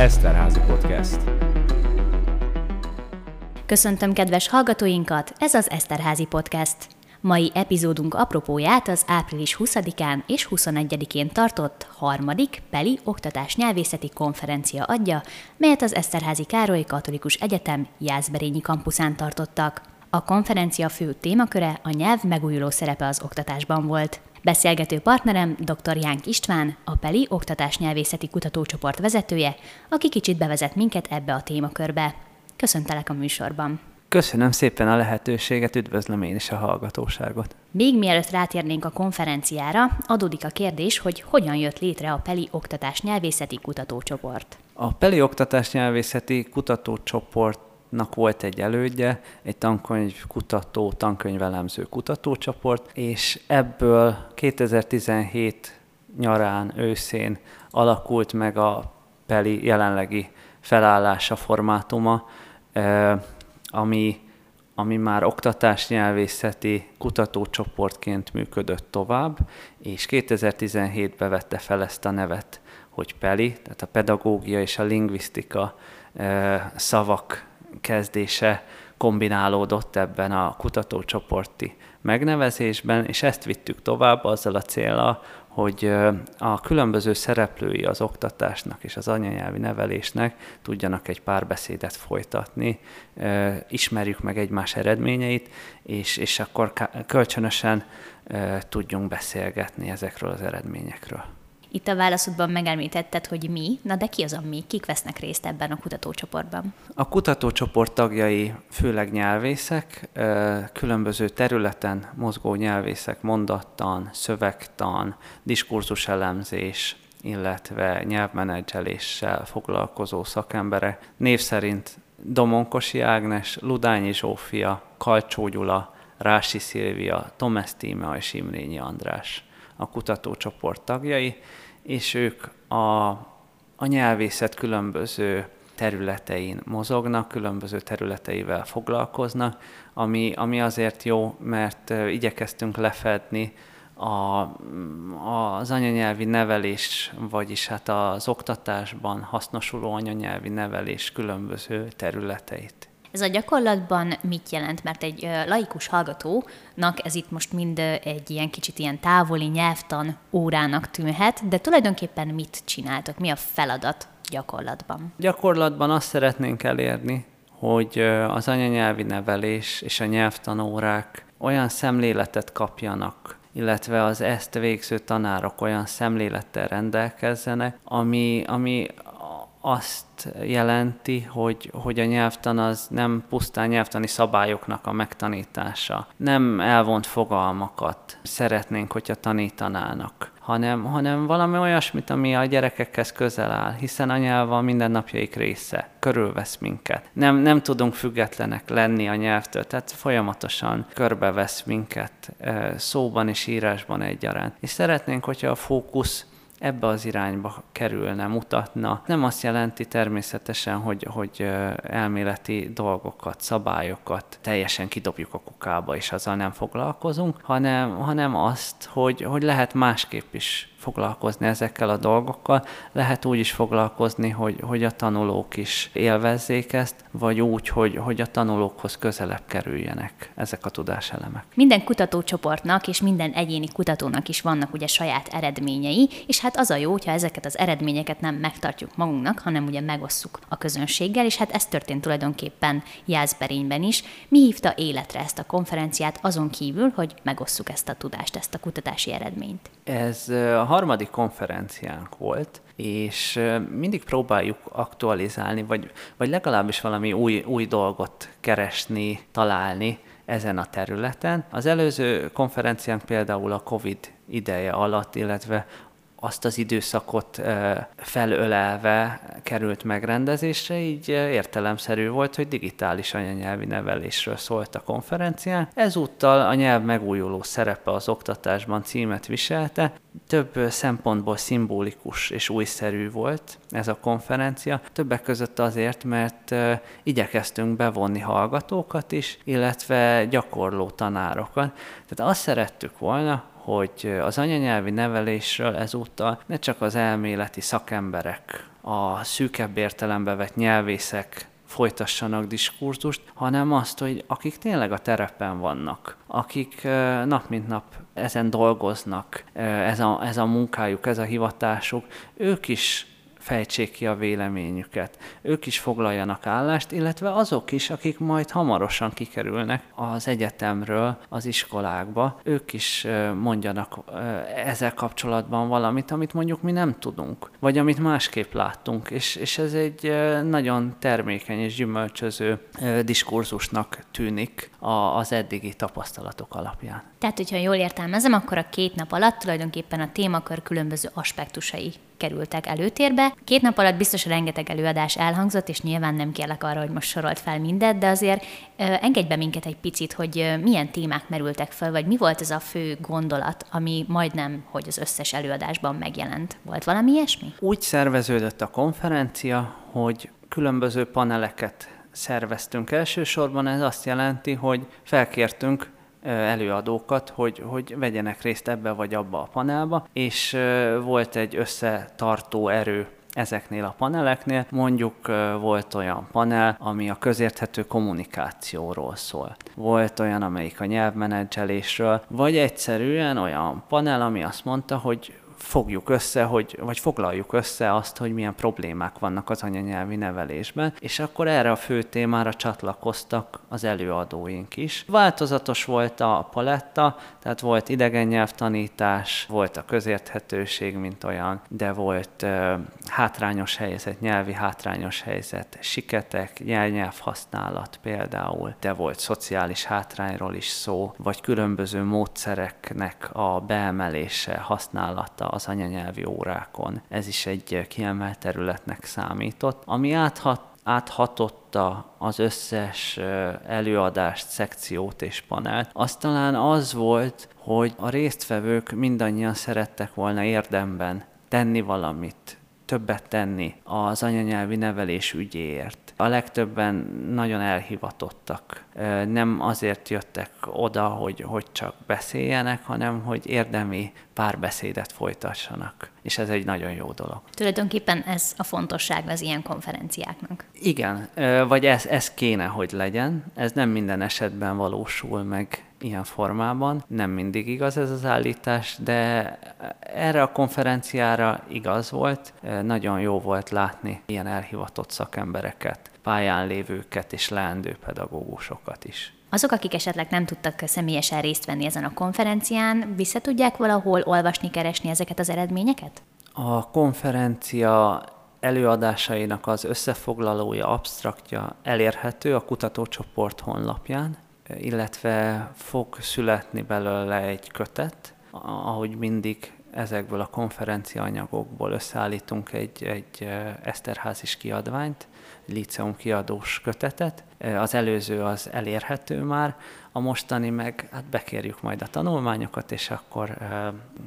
Eszterházi Podcast. Köszöntöm kedves hallgatóinkat, ez az Eszterházi Podcast. Mai epizódunk apropóját az április 20-án és 21-én tartott harmadik Peli Oktatás Nyelvészeti Konferencia adja, melyet az Eszterházi Károly Katolikus Egyetem Jászberényi kampuszán tartottak. A konferencia fő témaköre a nyelv megújuló szerepe az oktatásban volt. Beszélgető partnerem dr. Jánk István, a Peli Oktatás Nyelvészeti Kutatócsoport vezetője, aki kicsit bevezet minket ebbe a témakörbe. Köszöntelek a műsorban! Köszönöm szépen a lehetőséget, üdvözlöm én is a hallgatóságot. Még mielőtt rátérnénk a konferenciára, adódik a kérdés, hogy hogyan jött létre a Peli Oktatás Nyelvészeti Kutatócsoport. A Peli Oktatás Nyelvészeti Kutatócsoport nak volt egy elődje, egy tankönyv kutató, tankönyvelemző kutatócsoport, és ebből 2017 nyarán, őszén alakult meg a Peli jelenlegi felállása, formátuma, ami, ami már oktatásnyelvészeti kutatócsoportként működött tovább, és 2017-ben vette fel ezt a nevet, hogy PELI, tehát a pedagógia és a lingvisztika szavak kezdése kombinálódott ebben a kutatócsoporti megnevezésben, és ezt vittük tovább azzal a célra, hogy a különböző szereplői az oktatásnak és az anyanyelvi nevelésnek tudjanak egy párbeszédet folytatni, ismerjük meg egymás eredményeit, és, és akkor kölcsönösen tudjunk beszélgetni ezekről az eredményekről. Itt a válaszodban megemlítetted, hogy mi, na de ki az a mi, kik vesznek részt ebben a kutatócsoportban? A kutatócsoport tagjai főleg nyelvészek, különböző területen mozgó nyelvészek, mondattan, szövegtan, diskurzuselemzés, illetve nyelvmenedzseléssel foglalkozó szakemberek. Név szerint Domonkosi Ágnes, Ludányi Zsófia, Kalcsó Gyula, Rási Szilvia, Tomes Tíme és Imrényi András a kutatócsoport tagjai, és ők a, a nyelvészet különböző területein mozognak, különböző területeivel foglalkoznak, ami, ami azért jó, mert igyekeztünk lefedni a, az anyanyelvi nevelés, vagyis hát az oktatásban hasznosuló anyanyelvi nevelés különböző területeit. Ez a gyakorlatban mit jelent? Mert egy laikus hallgatónak ez itt most mind egy ilyen kicsit ilyen távoli nyelvtan órának tűnhet, de tulajdonképpen mit csináltok? Mi a feladat gyakorlatban? Gyakorlatban azt szeretnénk elérni, hogy az anyanyelvi nevelés és a nyelvtanórák olyan szemléletet kapjanak, illetve az ezt végző tanárok olyan szemlélettel rendelkezzenek, ami, ami azt jelenti, hogy, hogy a nyelvtan az nem pusztán nyelvtani szabályoknak a megtanítása. Nem elvont fogalmakat szeretnénk, hogyha tanítanának, hanem, hanem valami olyasmit, ami a gyerekekhez közel áll, hiszen a nyelv a mindennapjaik része, körülvesz minket. Nem, nem tudunk függetlenek lenni a nyelvtől, tehát folyamatosan körbevesz minket szóban és írásban egyaránt. És szeretnénk, hogyha a fókusz ebbe az irányba kerülne, mutatna. Nem azt jelenti természetesen, hogy, hogy elméleti dolgokat, szabályokat teljesen kidobjuk a kukába, és azzal nem foglalkozunk, hanem, hanem azt, hogy, hogy lehet másképp is foglalkozni ezekkel a dolgokkal. Lehet úgy is foglalkozni, hogy, hogy a tanulók is élvezzék ezt, vagy úgy, hogy, hogy a tanulókhoz közelebb kerüljenek ezek a tudáselemek. Minden kutatócsoportnak és minden egyéni kutatónak is vannak ugye saját eredményei, és hát az a jó, hogyha ezeket az eredményeket nem megtartjuk magunknak, hanem ugye megosszuk a közönséggel, és hát ez történt tulajdonképpen Jászberényben is. Mi hívta életre ezt a konferenciát azon kívül, hogy megosszuk ezt a tudást, ezt a kutatási eredményt? Ez a harmadik konferenciánk volt, és mindig próbáljuk aktualizálni, vagy, vagy legalábbis valami új, új dolgot keresni, találni ezen a területen. Az előző konferenciánk például a COVID ideje alatt, illetve azt az időszakot felölelve került megrendezésre, így értelemszerű volt, hogy digitális anyanyelvi nevelésről szólt a konferencián. Ezúttal a nyelv megújuló szerepe az oktatásban címet viselte, több szempontból szimbolikus és újszerű volt ez a konferencia, többek között azért, mert igyekeztünk bevonni hallgatókat is, illetve gyakorló tanárokat. Tehát azt szerettük volna, hogy az anyanyelvi nevelésről ezúttal ne csak az elméleti szakemberek, a szűkebb értelembe vett nyelvészek folytassanak diskurzust, hanem azt, hogy akik tényleg a terepen vannak, akik nap mint nap ezen dolgoznak, ez a, ez a munkájuk, ez a hivatásuk, ők is fejtsék ki a véleményüket. Ők is foglaljanak állást, illetve azok is, akik majd hamarosan kikerülnek az egyetemről az iskolákba, ők is mondjanak ezzel kapcsolatban valamit, amit mondjuk mi nem tudunk, vagy amit másképp láttunk, és, és ez egy nagyon termékeny és gyümölcsöző diskurzusnak tűnik az eddigi tapasztalatok alapján. Tehát, hogyha jól értelmezem, akkor a két nap alatt tulajdonképpen a témakör különböző aspektusai kerültek előtérbe. Két nap alatt biztos rengeteg előadás elhangzott, és nyilván nem kérlek arra, hogy most sorolt fel mindet, de azért engedj be minket egy picit, hogy milyen témák merültek fel, vagy mi volt ez a fő gondolat, ami majdnem, hogy az összes előadásban megjelent. Volt valami ilyesmi? Úgy szerveződött a konferencia, hogy különböző paneleket szerveztünk. Elsősorban ez azt jelenti, hogy felkértünk előadókat, hogy, hogy vegyenek részt ebbe vagy abba a panelba, és volt egy összetartó erő ezeknél a paneleknél. Mondjuk volt olyan panel, ami a közérthető kommunikációról szól. Volt olyan, amelyik a nyelvmenedzselésről, vagy egyszerűen olyan panel, ami azt mondta, hogy fogjuk össze, hogy, vagy foglaljuk össze azt, hogy milyen problémák vannak az anyanyelvi nevelésben, és akkor erre a fő témára csatlakoztak az előadóink is. Változatos volt a paletta, tehát volt idegen nyelvtanítás, volt a közérthetőség, mint olyan, de volt uh, hátrányos helyzet, nyelvi hátrányos helyzet, siketek, jelnyelv használat például, de volt szociális hátrányról is szó, vagy különböző módszereknek a beemelése, használata az anyanyelvi órákon. Ez is egy kiemelt területnek számított, ami áthat áthatotta az összes előadást, szekciót és panelt, az talán az volt, hogy a résztvevők mindannyian szerettek volna érdemben tenni valamit, többet tenni az anyanyelvi nevelés ügyéért. A legtöbben nagyon elhivatottak. Nem azért jöttek oda, hogy, hogy csak beszéljenek, hanem hogy érdemi párbeszédet folytassanak. És ez egy nagyon jó dolog. Tulajdonképpen ez a fontosság az ilyen konferenciáknak. Igen, vagy ez, ez kéne, hogy legyen. Ez nem minden esetben valósul meg ilyen formában. Nem mindig igaz ez az állítás, de erre a konferenciára igaz volt. Nagyon jó volt látni ilyen elhivatott szakembereket, pályán lévőket és leendő pedagógusokat is. Azok, akik esetleg nem tudtak személyesen részt venni ezen a konferencián, vissza tudják valahol olvasni, keresni ezeket az eredményeket? A konferencia előadásainak az összefoglalója, absztraktja elérhető a kutatócsoport honlapján, illetve fog születni belőle egy kötet, ahogy mindig ezekből a konferencia anyagokból összeállítunk egy, egy Eszterházis kiadványt, liceum kiadós kötetet. Az előző az elérhető már, a mostani meg hát bekérjük majd a tanulmányokat, és akkor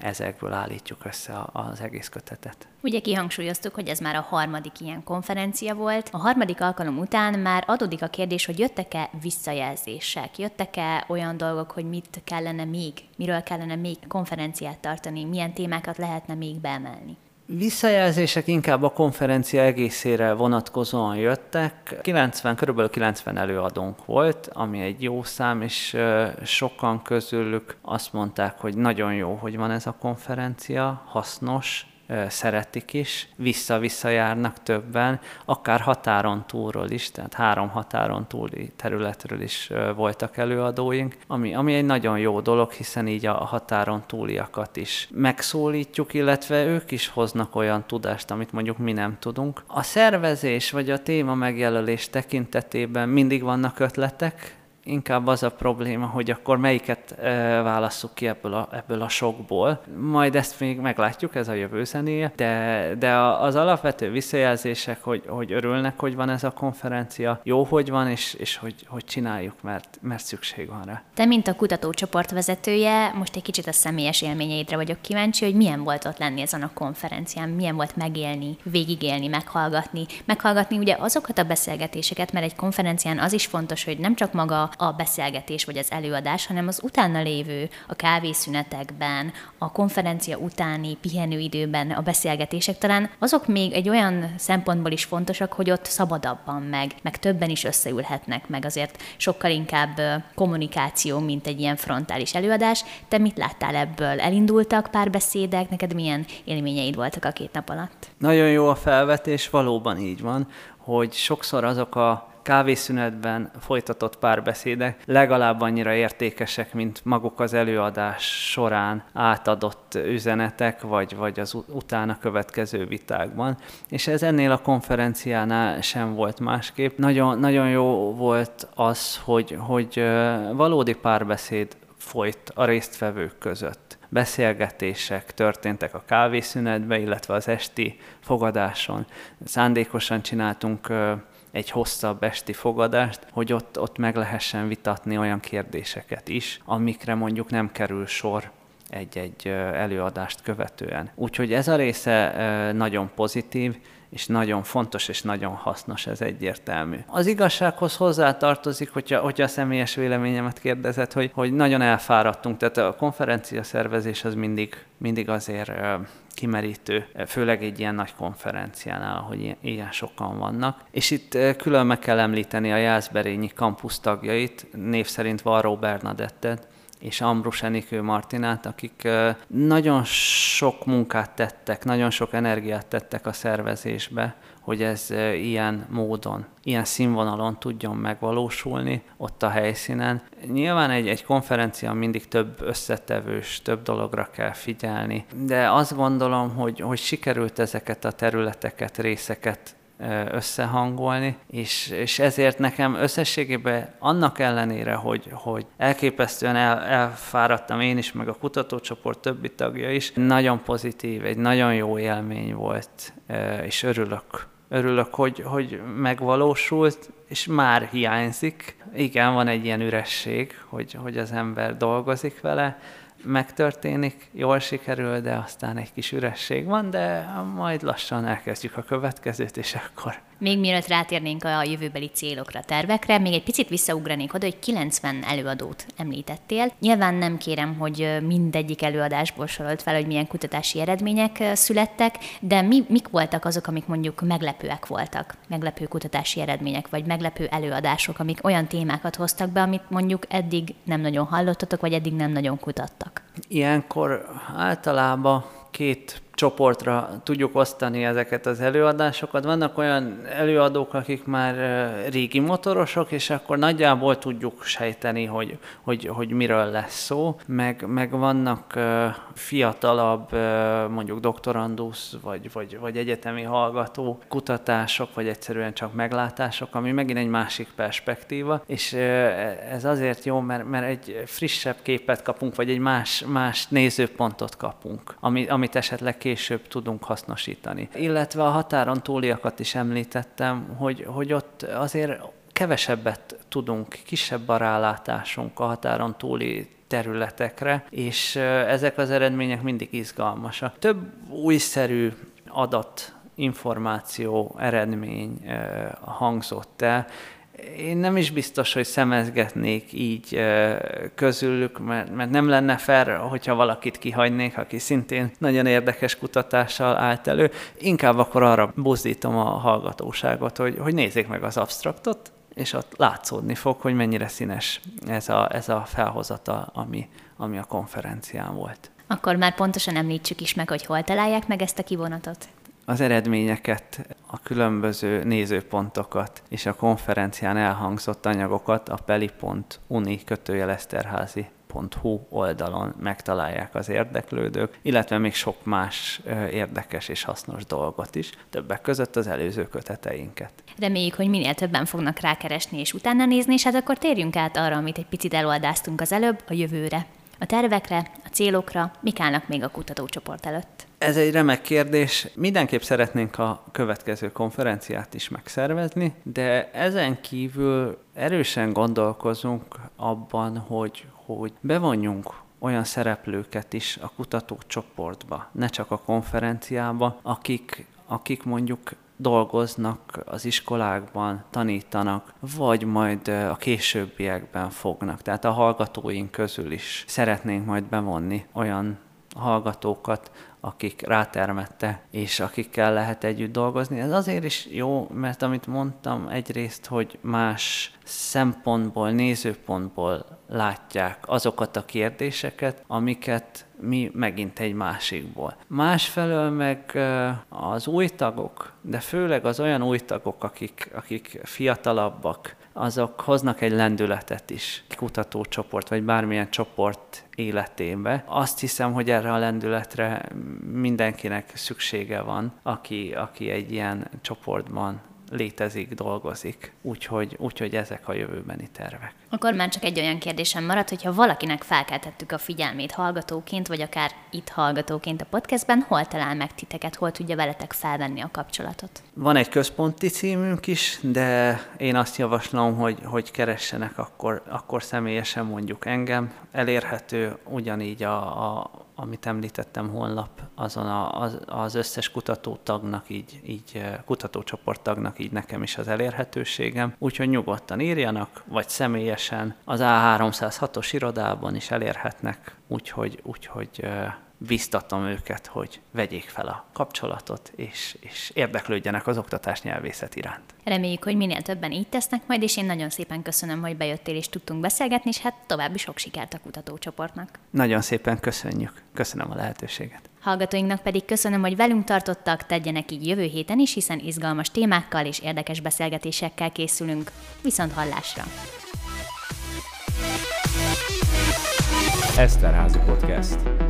ezekből állítjuk össze az egész kötetet. Ugye kihangsúlyoztuk, hogy ez már a harmadik ilyen konferencia volt. A harmadik alkalom után már adódik a kérdés, hogy jöttek-e visszajelzések, jöttek-e olyan dolgok, hogy mit kellene még, miről kellene még konferenciát tartani, milyen témákat lehetne még beemelni. Visszajelzések inkább a konferencia egészére vonatkozóan jöttek. 90, körülbelül 90 előadónk volt, ami egy jó szám, és sokan közülük azt mondták, hogy nagyon jó, hogy van ez a konferencia, hasznos, szeretik is, vissza-vissza járnak többen, akár határon túlról is, tehát három határon túli területről is voltak előadóink, ami, ami egy nagyon jó dolog, hiszen így a határon túliakat is megszólítjuk, illetve ők is hoznak olyan tudást, amit mondjuk mi nem tudunk. A szervezés vagy a téma megjelölés tekintetében mindig vannak ötletek, inkább az a probléma, hogy akkor melyiket válasszuk ki ebből a, ebből a sokból. Majd ezt még meglátjuk, ez a jövő zenéje, de, de az alapvető visszajelzések, hogy, hogy örülnek, hogy van ez a konferencia, jó, hogy van, és, és hogy, hogy csináljuk, mert, mert szükség van rá. Te, mint a kutatócsoport vezetője, most egy kicsit a személyes élményeidre vagyok kíváncsi, hogy milyen volt ott lenni ezen a konferencián, milyen volt megélni, végigélni, meghallgatni. Meghallgatni ugye azokat a beszélgetéseket, mert egy konferencián az is fontos, hogy nem csak maga a beszélgetés vagy az előadás, hanem az utána lévő, a kávészünetekben, a konferencia utáni pihenőidőben a beszélgetések talán azok még egy olyan szempontból is fontosak, hogy ott szabadabban meg, meg többen is összeülhetnek meg, azért sokkal inkább kommunikáció, mint egy ilyen frontális előadás. Te mit láttál ebből? Elindultak pár beszédek, neked milyen élményeid voltak a két nap alatt? Nagyon jó a felvetés, valóban így van, hogy sokszor azok a kávészünetben folytatott párbeszédek legalább annyira értékesek, mint maguk az előadás során átadott üzenetek, vagy, vagy az utána következő vitákban. És ez ennél a konferenciánál sem volt másképp. Nagyon, nagyon jó volt az, hogy, hogy valódi párbeszéd folyt a résztvevők között. Beszélgetések történtek a kávészünetben, illetve az esti fogadáson. Szándékosan csináltunk egy hosszabb esti fogadást, hogy ott, ott meg lehessen vitatni olyan kérdéseket is, amikre mondjuk nem kerül sor egy-egy előadást követően. Úgyhogy ez a része nagyon pozitív, és nagyon fontos és nagyon hasznos, ez egyértelmű. Az igazsághoz hozzátartozik, hogyha, hogyha a személyes véleményemet kérdezett, hogy, hogy nagyon elfáradtunk, tehát a konferencia szervezés az mindig, mindig azért kimerítő, főleg egy ilyen nagy konferenciánál, ahogy ilyen, sokan vannak. És itt külön meg kell említeni a Jászberényi kampusz tagjait, név szerint Varró Bernadettet, és Ambrus Enikő Martinát, akik nagyon sok munkát tettek, nagyon sok energiát tettek a szervezésbe, hogy ez ilyen módon, ilyen színvonalon tudjon megvalósulni ott a helyszínen. Nyilván egy, egy konferencia mindig több összetevős, több dologra kell figyelni, de azt gondolom, hogy, hogy sikerült ezeket a területeket, részeket összehangolni, és, és ezért nekem összességében annak ellenére, hogy, hogy elképesztően el, elfáradtam én is, meg a kutatócsoport többi tagja is, nagyon pozitív, egy nagyon jó élmény volt, és örülök örülök, hogy, hogy megvalósult, és már hiányzik. Igen, van egy ilyen üresség, hogy, hogy az ember dolgozik vele, megtörténik, jól sikerül, de aztán egy kis üresség van, de majd lassan elkezdjük a következőt, és akkor még mielőtt rátérnénk a jövőbeli célokra, tervekre, még egy picit visszaugranék oda, hogy 90 előadót említettél. Nyilván nem kérem, hogy mindegyik előadásból sorolt fel, hogy milyen kutatási eredmények születtek, de mi, mik voltak azok, amik mondjuk meglepőek voltak, meglepő kutatási eredmények, vagy meglepő előadások, amik olyan témákat hoztak be, amit mondjuk eddig nem nagyon hallottatok, vagy eddig nem nagyon kutattak? Ilyenkor általában két csoportra tudjuk osztani ezeket az előadásokat. Vannak olyan előadók, akik már régi motorosok, és akkor nagyjából tudjuk sejteni, hogy, hogy, hogy miről lesz szó, meg, meg vannak fiatalabb, mondjuk doktorandusz, vagy, vagy, vagy egyetemi hallgató kutatások, vagy egyszerűen csak meglátások, ami megint egy másik perspektíva, és ez azért jó, mert, mert egy frissebb képet kapunk, vagy egy más, más nézőpontot kapunk, ami, amit esetleg később tudunk hasznosítani. Illetve a határon túliakat is említettem, hogy, hogy ott azért kevesebbet tudunk, kisebb a rálátásunk a határon túli területekre, és ezek az eredmények mindig izgalmasak. Több újszerű adat információ, eredmény hangzott el, én nem is biztos, hogy szemezgetnék így közülük, mert, mert nem lenne fair, hogyha valakit kihagynék, aki szintén nagyon érdekes kutatással állt elő. Inkább akkor arra buzdítom a hallgatóságot, hogy, hogy nézzék meg az abstraktot, és ott látszódni fog, hogy mennyire színes ez a, ez a felhozata, ami, ami a konferencián volt. Akkor már pontosan említsük is meg, hogy hol találják meg ezt a kivonatot az eredményeket, a különböző nézőpontokat és a konferencián elhangzott anyagokat a peli.uni kötőjeleszterházi hu oldalon megtalálják az érdeklődők, illetve még sok más érdekes és hasznos dolgot is, többek között az előző köteteinket. Reméljük, hogy minél többen fognak rákeresni és utána nézni, és hát akkor térjünk át arra, amit egy picit eloldáztunk az előbb, a jövőre. A tervekre, a célokra, mik állnak még a kutatócsoport előtt? Ez egy remek kérdés. Mindenképp szeretnénk a következő konferenciát is megszervezni, de ezen kívül erősen gondolkozunk abban, hogy, hogy bevonjunk olyan szereplőket is a kutatócsoportba, ne csak a konferenciába, akik, akik mondjuk dolgoznak az iskolákban, tanítanak, vagy majd a későbbiekben fognak. Tehát a hallgatóink közül is szeretnénk majd bevonni olyan hallgatókat, akik rátermette, és akikkel lehet együtt dolgozni. Ez azért is jó, mert amit mondtam egyrészt, hogy más szempontból, nézőpontból látják azokat a kérdéseket, amiket mi megint egy másikból. Másfelől meg az új tagok, de főleg az olyan új tagok, akik, akik fiatalabbak, azok hoznak egy lendületet is kutatócsoport, vagy bármilyen csoport életébe. Azt hiszem, hogy erre a lendületre mindenkinek szüksége van, aki, aki egy ilyen csoportban létezik, dolgozik. Úgyhogy, úgyhogy ezek a jövőbeni tervek. Akkor már csak egy olyan kérdésem maradt, hogyha valakinek felkeltettük a figyelmét hallgatóként, vagy akár itt hallgatóként a podcastben, hol talál meg titeket, hol tudja veletek felvenni a kapcsolatot? Van egy központi címünk is, de én azt javaslom, hogy, hogy keressenek akkor, akkor személyesen mondjuk engem. Elérhető ugyanígy a, a amit említettem honlap, azon a, az, az összes kutatótagnak, így, így kutatócsoporttagnak, így nekem is az elérhetőségem. Úgyhogy nyugodtan írjanak, vagy személyesen az A306-os irodában is elérhetnek, úgyhogy, úgyhogy biztatom őket, hogy vegyék fel a kapcsolatot, és, és érdeklődjenek az oktatás nyelvészet iránt. Reméljük, hogy minél többen így tesznek majd, és én nagyon szépen köszönöm, hogy bejöttél és tudtunk beszélgetni, és hát további sok sikert a kutatócsoportnak. Nagyon szépen köszönjük. Köszönöm a lehetőséget. Hallgatóinknak pedig köszönöm, hogy velünk tartottak, tegyenek így jövő héten is, hiszen izgalmas témákkal és érdekes beszélgetésekkel készülünk. Viszont hallásra! Eszterházi Podcast.